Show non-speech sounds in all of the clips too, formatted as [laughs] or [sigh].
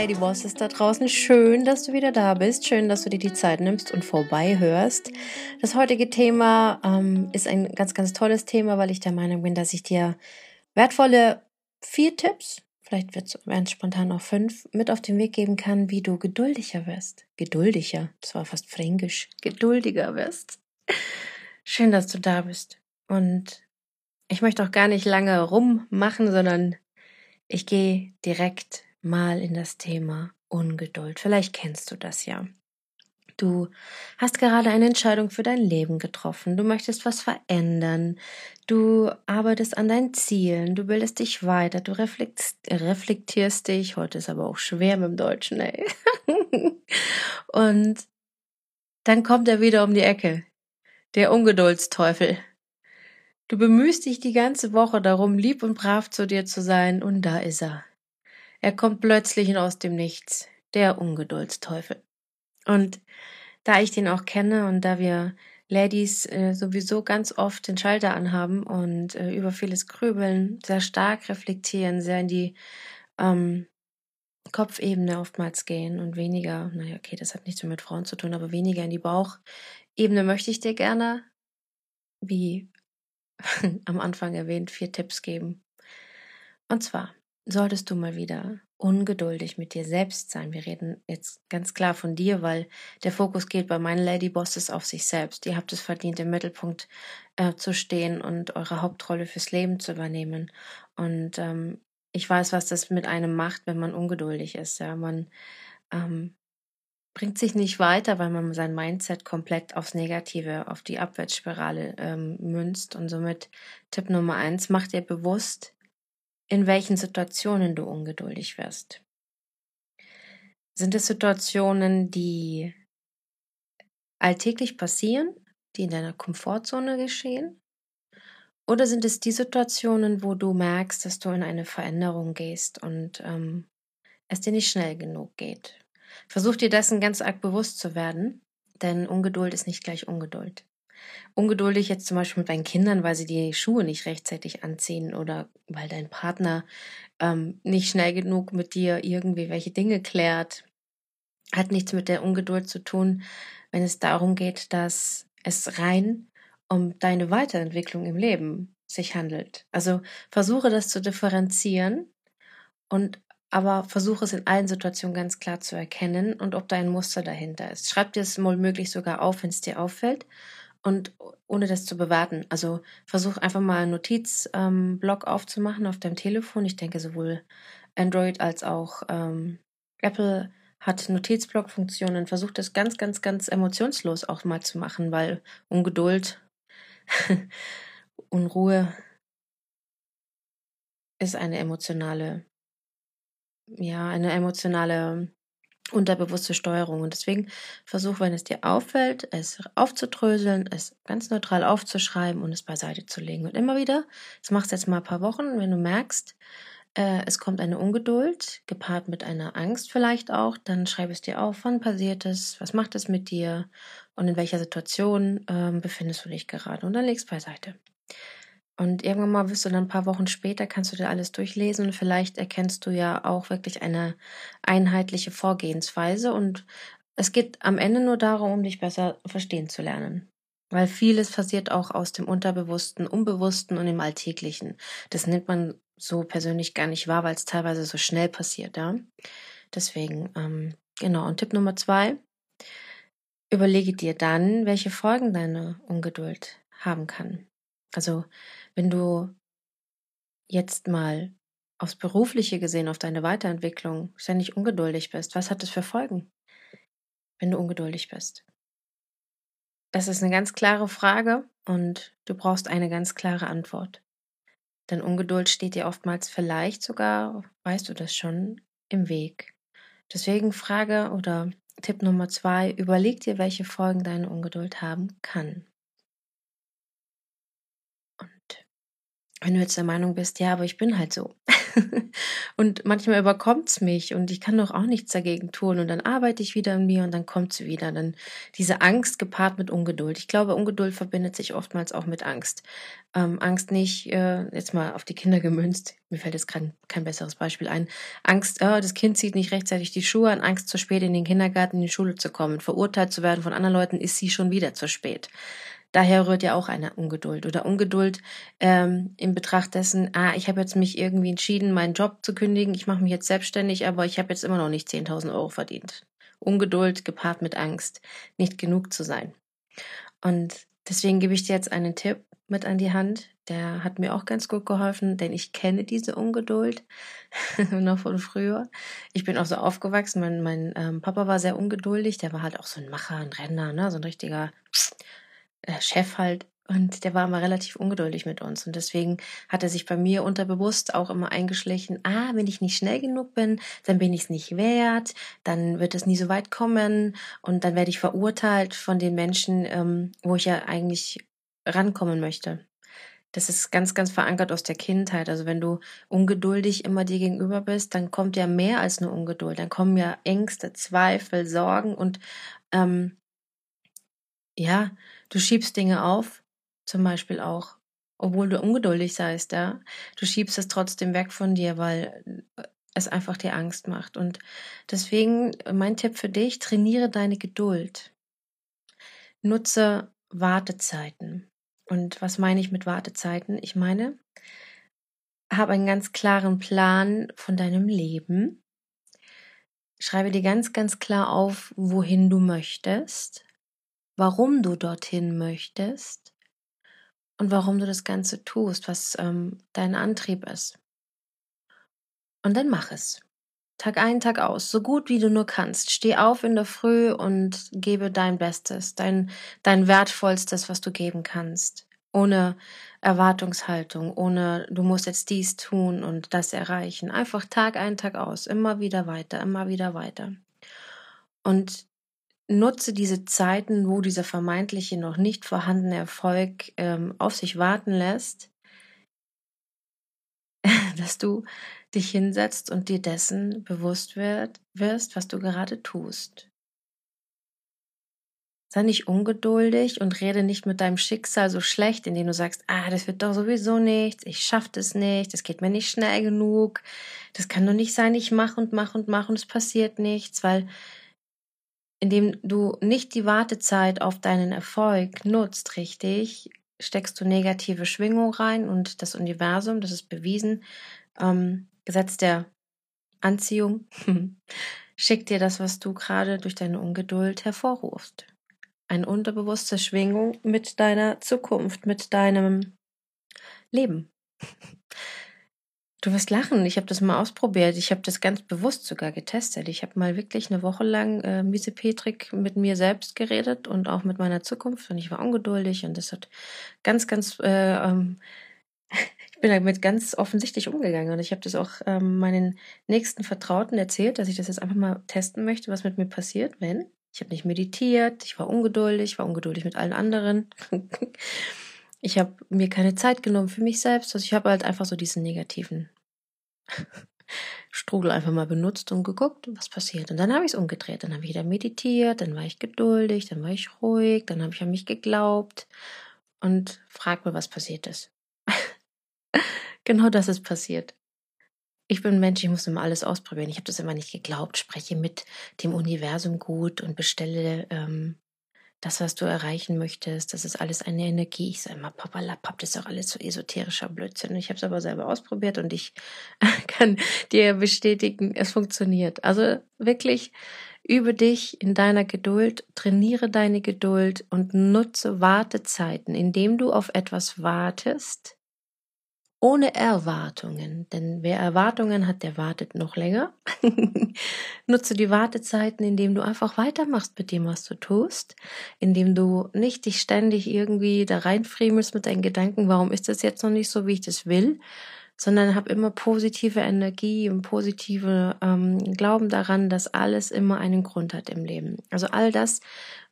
Ladybosses da draußen. Schön, dass du wieder da bist. Schön, dass du dir die Zeit nimmst und vorbei hörst. Das heutige Thema ähm, ist ein ganz, ganz tolles Thema, weil ich der Meinung bin, dass ich dir wertvolle vier Tipps, vielleicht wird es spontan noch fünf, mit auf den Weg geben kann, wie du geduldiger wirst. Geduldiger, das war fast fränkisch. Geduldiger wirst. Schön, dass du da bist. Und ich möchte auch gar nicht lange rummachen, sondern ich gehe direkt mal in das Thema Ungeduld. Vielleicht kennst du das ja. Du hast gerade eine Entscheidung für dein Leben getroffen. Du möchtest was verändern. Du arbeitest an deinen Zielen. Du bildest dich weiter. Du reflektierst dich. Heute ist aber auch schwer mit dem Deutschen, ey. [laughs] Und dann kommt er wieder um die Ecke. Der Ungeduldsteufel. Du bemühst dich die ganze Woche darum, lieb und brav zu dir zu sein, und da ist er. Er kommt plötzlich aus dem Nichts, der Ungeduldsteufel. Und da ich den auch kenne und da wir Ladies äh, sowieso ganz oft den Schalter anhaben und äh, über vieles grübeln, sehr stark reflektieren, sehr in die ähm, Kopfebene oftmals gehen und weniger, naja, okay, das hat nichts mehr mit Frauen zu tun, aber weniger in die Bauchebene möchte ich dir gerne, wie [laughs] am Anfang erwähnt, vier Tipps geben. Und zwar solltest du mal wieder ungeduldig mit dir selbst sein. Wir reden jetzt ganz klar von dir, weil der Fokus geht bei meinen Lady Bosses auf sich selbst. Ihr habt es verdient, im Mittelpunkt äh, zu stehen und eure Hauptrolle fürs Leben zu übernehmen. Und ähm, ich weiß, was das mit einem macht, wenn man ungeduldig ist. Ja, man ähm, bringt sich nicht weiter, weil man sein Mindset komplett aufs Negative, auf die Abwärtsspirale ähm, münzt. Und somit Tipp Nummer eins, mach dir bewusst, in welchen Situationen du ungeduldig wirst. Sind es Situationen, die alltäglich passieren, die in deiner Komfortzone geschehen? Oder sind es die Situationen, wo du merkst, dass du in eine Veränderung gehst und ähm, es dir nicht schnell genug geht? Versuch dir dessen ganz arg bewusst zu werden, denn Ungeduld ist nicht gleich Ungeduld. Ungeduldig jetzt zum Beispiel mit deinen Kindern, weil sie die Schuhe nicht rechtzeitig anziehen oder weil dein Partner ähm, nicht schnell genug mit dir irgendwie welche Dinge klärt, hat nichts mit der Ungeduld zu tun, wenn es darum geht, dass es rein um deine Weiterentwicklung im Leben sich handelt. Also versuche das zu differenzieren und aber versuche es in allen Situationen ganz klar zu erkennen und ob da ein Muster dahinter ist. Schreib dir es mal möglich sogar auf, wenn es dir auffällt und ohne das zu bewerten. Also versuch einfach mal einen Notizblock ähm, aufzumachen auf deinem Telefon. Ich denke sowohl Android als auch ähm, Apple hat Notizblock-Funktionen. Versuch das ganz, ganz, ganz emotionslos auch mal zu machen, weil Ungeduld, [laughs] Unruhe ist eine emotionale ja, eine emotionale unterbewusste Steuerung. Und deswegen versuch, wenn es dir auffällt, es aufzudröseln, es ganz neutral aufzuschreiben und es beiseite zu legen. Und immer wieder, das machst du jetzt mal ein paar Wochen, wenn du merkst, äh, es kommt eine Ungeduld, gepaart mit einer Angst vielleicht auch, dann schreib es dir auf, wann passiert es, was macht es mit dir und in welcher Situation äh, befindest du dich gerade. Und dann legst beiseite. Und irgendwann mal wirst du dann ein paar Wochen später, kannst du dir alles durchlesen und vielleicht erkennst du ja auch wirklich eine einheitliche Vorgehensweise. Und es geht am Ende nur darum, um dich besser verstehen zu lernen. Weil vieles passiert auch aus dem Unterbewussten, Unbewussten und im Alltäglichen. Das nimmt man so persönlich gar nicht wahr, weil es teilweise so schnell passiert, ja. Deswegen, ähm, genau. Und Tipp Nummer zwei, überlege dir dann, welche Folgen deine Ungeduld haben kann. Also wenn du jetzt mal aufs Berufliche gesehen, auf deine Weiterentwicklung ständig ungeduldig bist, was hat das für Folgen, wenn du ungeduldig bist? Das ist eine ganz klare Frage und du brauchst eine ganz klare Antwort. Denn Ungeduld steht dir oftmals vielleicht sogar, weißt du das schon, im Weg. Deswegen Frage oder Tipp Nummer zwei, überleg dir, welche Folgen deine Ungeduld haben kann. Wenn du jetzt der Meinung bist, ja, aber ich bin halt so. [laughs] und manchmal überkommt's mich und ich kann doch auch nichts dagegen tun und dann arbeite ich wieder an mir und dann kommt sie wieder. Dann diese Angst gepaart mit Ungeduld. Ich glaube, Ungeduld verbindet sich oftmals auch mit Angst. Ähm, Angst nicht, äh, jetzt mal auf die Kinder gemünzt, mir fällt jetzt kein, kein besseres Beispiel ein. Angst, oh, das Kind zieht nicht rechtzeitig die Schuhe an, Angst zu spät in den Kindergarten, in die Schule zu kommen. Verurteilt zu werden von anderen Leuten, ist sie schon wieder zu spät. Daher rührt ja auch eine Ungeduld oder Ungeduld ähm, in Betracht dessen, ah, ich habe jetzt mich irgendwie entschieden, meinen Job zu kündigen, ich mache mich jetzt selbstständig, aber ich habe jetzt immer noch nicht 10.000 Euro verdient. Ungeduld gepaart mit Angst, nicht genug zu sein. Und deswegen gebe ich dir jetzt einen Tipp mit an die Hand. Der hat mir auch ganz gut geholfen, denn ich kenne diese Ungeduld [laughs] noch von früher. Ich bin auch so aufgewachsen. Mein, mein ähm, Papa war sehr ungeduldig. Der war halt auch so ein Macher, ein Renner, ne? so ein richtiger äh, Chef halt und der war immer relativ ungeduldig mit uns. Und deswegen hat er sich bei mir unterbewusst auch immer eingeschlichen, ah, wenn ich nicht schnell genug bin, dann bin ich es nicht wert, dann wird es nie so weit kommen und dann werde ich verurteilt von den Menschen, ähm, wo ich ja eigentlich rankommen möchte. Das ist ganz, ganz verankert aus der Kindheit. Also wenn du ungeduldig immer dir gegenüber bist, dann kommt ja mehr als nur Ungeduld. Dann kommen ja Ängste, Zweifel, Sorgen und ähm, ja, du schiebst Dinge auf, zum Beispiel auch, obwohl du ungeduldig seist, ja. Du schiebst es trotzdem weg von dir, weil äh, es einfach dir Angst macht. Und deswegen mein Tipp für dich, trainiere deine Geduld. Nutze Wartezeiten. Und was meine ich mit Wartezeiten? Ich meine, habe einen ganz klaren Plan von deinem Leben. Schreibe dir ganz, ganz klar auf, wohin du möchtest warum du dorthin möchtest und warum du das Ganze tust, was ähm, dein Antrieb ist. Und dann mach es. Tag ein, Tag aus, so gut wie du nur kannst. Steh auf in der Früh und gebe dein Bestes, dein, dein Wertvollstes, was du geben kannst. Ohne Erwartungshaltung, ohne du musst jetzt dies tun und das erreichen. Einfach Tag ein, Tag aus, immer wieder weiter, immer wieder weiter. Und nutze diese Zeiten, wo dieser vermeintliche noch nicht vorhandene Erfolg ähm, auf sich warten lässt, [laughs] dass du dich hinsetzt und dir dessen bewusst wird, wirst, was du gerade tust. Sei nicht ungeduldig und rede nicht mit deinem Schicksal so schlecht, indem du sagst, ah, das wird doch sowieso nichts, ich schaff das nicht, das geht mir nicht schnell genug, das kann doch nicht sein, ich mach und mach und mach und es passiert nichts, weil indem du nicht die Wartezeit auf deinen Erfolg nutzt, richtig, steckst du negative Schwingung rein und das Universum, das ist bewiesen, ähm, Gesetz der Anziehung, [laughs] schickt dir das, was du gerade durch deine Ungeduld hervorrufst. Eine unterbewusste Schwingung mit deiner Zukunft, mit deinem Leben. Du wirst lachen. Ich habe das mal ausprobiert. Ich habe das ganz bewusst sogar getestet. Ich habe mal wirklich eine Woche lang äh, Miese Petrik mit mir selbst geredet und auch mit meiner Zukunft. Und ich war ungeduldig und das hat ganz, ganz, äh, ähm, [laughs] ich bin damit ganz offensichtlich umgegangen. Und ich habe das auch ähm, meinen nächsten Vertrauten erzählt, dass ich das jetzt einfach mal testen möchte, was mit mir passiert, wenn. Ich habe nicht meditiert, ich war ungeduldig, war ungeduldig mit allen anderen. [laughs] ich habe mir keine Zeit genommen für mich selbst. Also ich habe halt einfach so diesen negativen [laughs] Strudel einfach mal benutzt und geguckt, was passiert. Und dann habe ich es umgedreht. Dann habe ich wieder meditiert, dann war ich geduldig, dann war ich ruhig, dann habe ich an mich geglaubt und frag mir, was passiert ist. [laughs] genau das ist passiert. Ich bin ein Mensch, ich muss immer alles ausprobieren. Ich habe das immer nicht geglaubt, spreche mit dem Universum gut und bestelle ähm, das, was du erreichen möchtest, das ist alles eine Energie. Ich sage immer, papalapap, das ist doch alles so esoterischer Blödsinn. Ich habe es aber selber ausprobiert und ich [laughs] kann dir bestätigen, es funktioniert. Also wirklich übe dich in deiner Geduld, trainiere deine Geduld und nutze Wartezeiten, indem du auf etwas wartest, ohne Erwartungen. Denn wer Erwartungen hat, der wartet noch länger. [laughs] Nutze die Wartezeiten, indem du einfach weitermachst mit dem, was du tust, indem du nicht dich ständig irgendwie da reinfriemelst mit deinen Gedanken, warum ist das jetzt noch nicht so, wie ich das will, sondern hab immer positive Energie und positive ähm, Glauben daran, dass alles immer einen Grund hat im Leben. Also all das,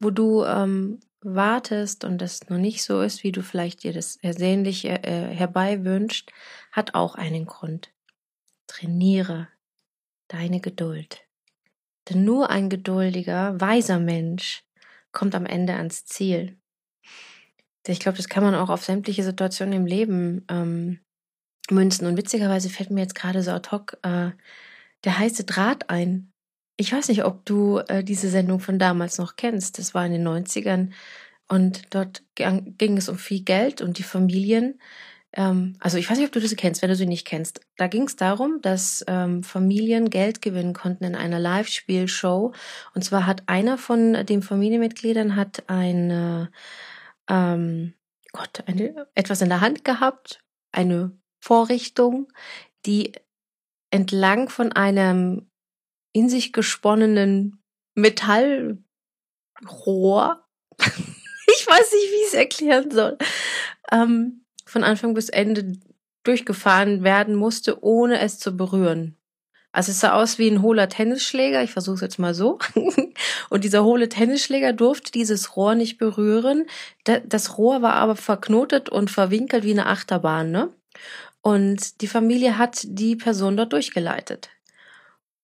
wo du ähm, wartest und es noch nicht so ist, wie du vielleicht dir das ersehnlich äh, herbeiwünscht, hat auch einen Grund. trainiere deine Geduld. Denn nur ein geduldiger, weiser Mensch kommt am Ende ans Ziel. Ich glaube, das kann man auch auf sämtliche Situationen im Leben ähm, münzen. Und witzigerweise fällt mir jetzt gerade so ad hoc äh, der heiße Draht ein. Ich weiß nicht, ob du äh, diese Sendung von damals noch kennst. Das war in den 90ern und dort ging es um viel Geld und die Familien. Ähm, also ich weiß nicht, ob du das kennst, wenn du sie nicht kennst. Da ging es darum, dass ähm, Familien Geld gewinnen konnten in einer Live-Spielshow. Und zwar hat einer von den Familienmitgliedern hat eine, ähm, Gott, eine, etwas in der Hand gehabt, eine Vorrichtung, die entlang von einem in sich gesponnenen Metallrohr [laughs] ich weiß nicht, wie ich es erklären soll, ähm, von Anfang bis Ende durchgefahren werden musste, ohne es zu berühren. Also es sah aus wie ein hohler Tennisschläger, ich versuche es jetzt mal so. [laughs] Und dieser hohle Tennisschläger durfte dieses Rohr nicht berühren. Das Rohr war aber verknotet und verwinkelt wie eine Achterbahn, ne? Und die Familie hat die Person dort durchgeleitet.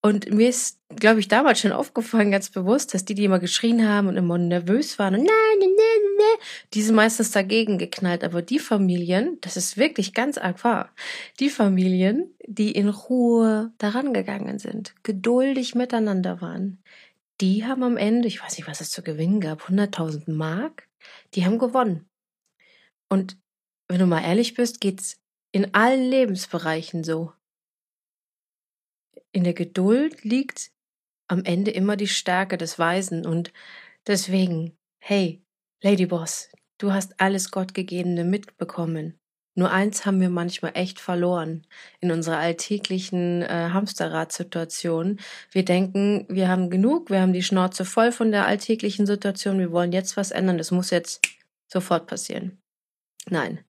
Und mir ist, glaube ich, damals schon aufgefallen, ganz bewusst, dass die, die immer geschrien haben und immer nervös waren und nein, nein, nein, nein, die sind meistens dagegen geknallt. Aber die Familien, das ist wirklich ganz arg wahr, die Familien, die in Ruhe daran gegangen sind, geduldig miteinander waren, die haben am Ende, ich weiß nicht, was es zu gewinnen gab, 100.000 Mark, die haben gewonnen. Und wenn du mal ehrlich bist, geht's in allen Lebensbereichen so in der Geduld liegt am Ende immer die Stärke des Weisen und deswegen, hey, Ladyboss, du hast alles Gottgegebene mitbekommen. Nur eins haben wir manchmal echt verloren in unserer alltäglichen äh, Hamsterrad-Situation. Wir denken, wir haben genug, wir haben die Schnauze voll von der alltäglichen Situation, wir wollen jetzt was ändern, das muss jetzt sofort passieren. Nein,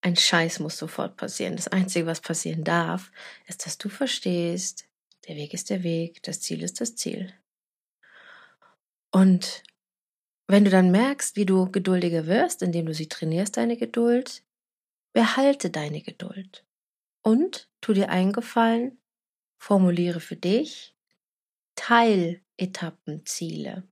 ein Scheiß muss sofort passieren. Das Einzige, was passieren darf, ist, dass du verstehst, der Weg ist der Weg, das Ziel ist das Ziel. Und wenn du dann merkst, wie du geduldiger wirst, indem du sie trainierst, deine Geduld, behalte deine Geduld. Und tu dir eingefallen, formuliere für dich Teiletappenziele.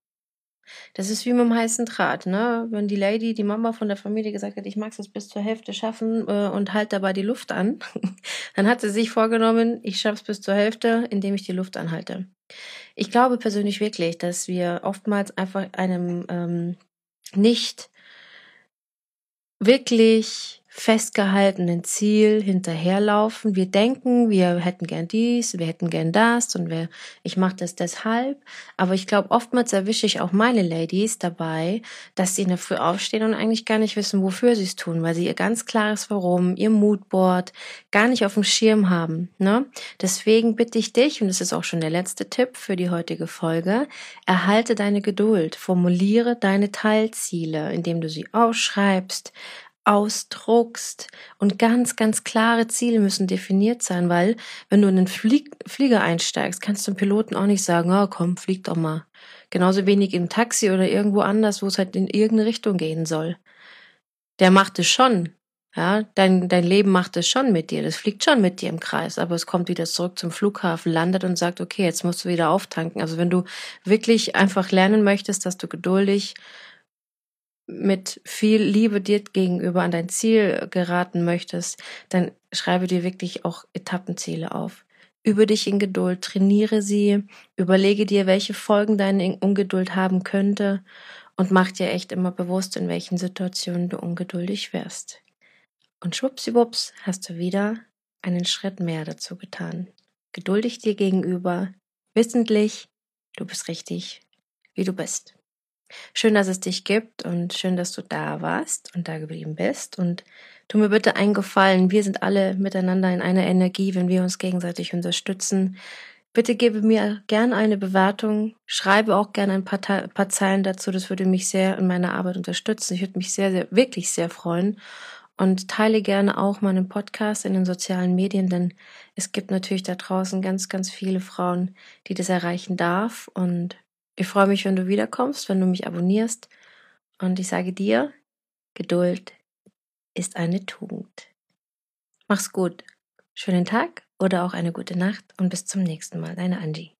Das ist wie mit dem heißen Draht, ne? Wenn die Lady, die Mama von der Familie gesagt hat, ich mag es bis zur Hälfte schaffen äh, und halt dabei die Luft an, [laughs] dann hat sie sich vorgenommen, ich schaffe es bis zur Hälfte, indem ich die Luft anhalte. Ich glaube persönlich wirklich, dass wir oftmals einfach einem ähm, nicht wirklich festgehaltenen Ziel hinterherlaufen. Wir denken, wir hätten gern dies, wir hätten gern das und wir, ich mache das deshalb. Aber ich glaube, oftmals erwische ich auch meine Ladies dabei, dass sie in der Früh aufstehen und eigentlich gar nicht wissen, wofür sie es tun, weil sie ihr ganz klares Warum, ihr Moodboard gar nicht auf dem Schirm haben. Ne? Deswegen bitte ich dich, und das ist auch schon der letzte Tipp für die heutige Folge, erhalte deine Geduld, formuliere deine Teilziele, indem du sie aufschreibst, ausdruckst und ganz, ganz klare Ziele müssen definiert sein, weil wenn du in den Flieg Flieger einsteigst, kannst du dem Piloten auch nicht sagen, oh, komm, flieg doch mal. Genauso wenig im Taxi oder irgendwo anders, wo es halt in irgendeine Richtung gehen soll. Der macht es schon. Ja, dein, dein Leben macht es schon mit dir. Das fliegt schon mit dir im Kreis. Aber es kommt wieder zurück zum Flughafen, landet und sagt, okay, jetzt musst du wieder auftanken. Also wenn du wirklich einfach lernen möchtest, dass du geduldig mit viel Liebe dir gegenüber an dein Ziel geraten möchtest, dann schreibe dir wirklich auch Etappenziele auf. Übe dich in Geduld, trainiere sie, überlege dir, welche Folgen deine Ungeduld haben könnte und mach dir echt immer bewusst, in welchen Situationen du ungeduldig wirst. Und schwuppsiwupps hast du wieder einen Schritt mehr dazu getan. Geduldig dir gegenüber, wissentlich, du bist richtig, wie du bist. Schön, dass es dich gibt und schön, dass du da warst und da geblieben bist. Und tu mir bitte einen Gefallen. Wir sind alle miteinander in einer Energie, wenn wir uns gegenseitig unterstützen. Bitte gebe mir gerne eine Bewertung. Schreibe auch gerne ein paar, paar Zeilen dazu. Das würde mich sehr in meiner Arbeit unterstützen. Ich würde mich sehr, sehr, wirklich sehr freuen. Und teile gerne auch meinen Podcast in den sozialen Medien, denn es gibt natürlich da draußen ganz, ganz viele Frauen, die das erreichen darf. Und ich freue mich, wenn du wiederkommst, wenn du mich abonnierst. Und ich sage dir, Geduld ist eine Tugend. Mach's gut. Schönen Tag oder auch eine gute Nacht und bis zum nächsten Mal. Deine Angie.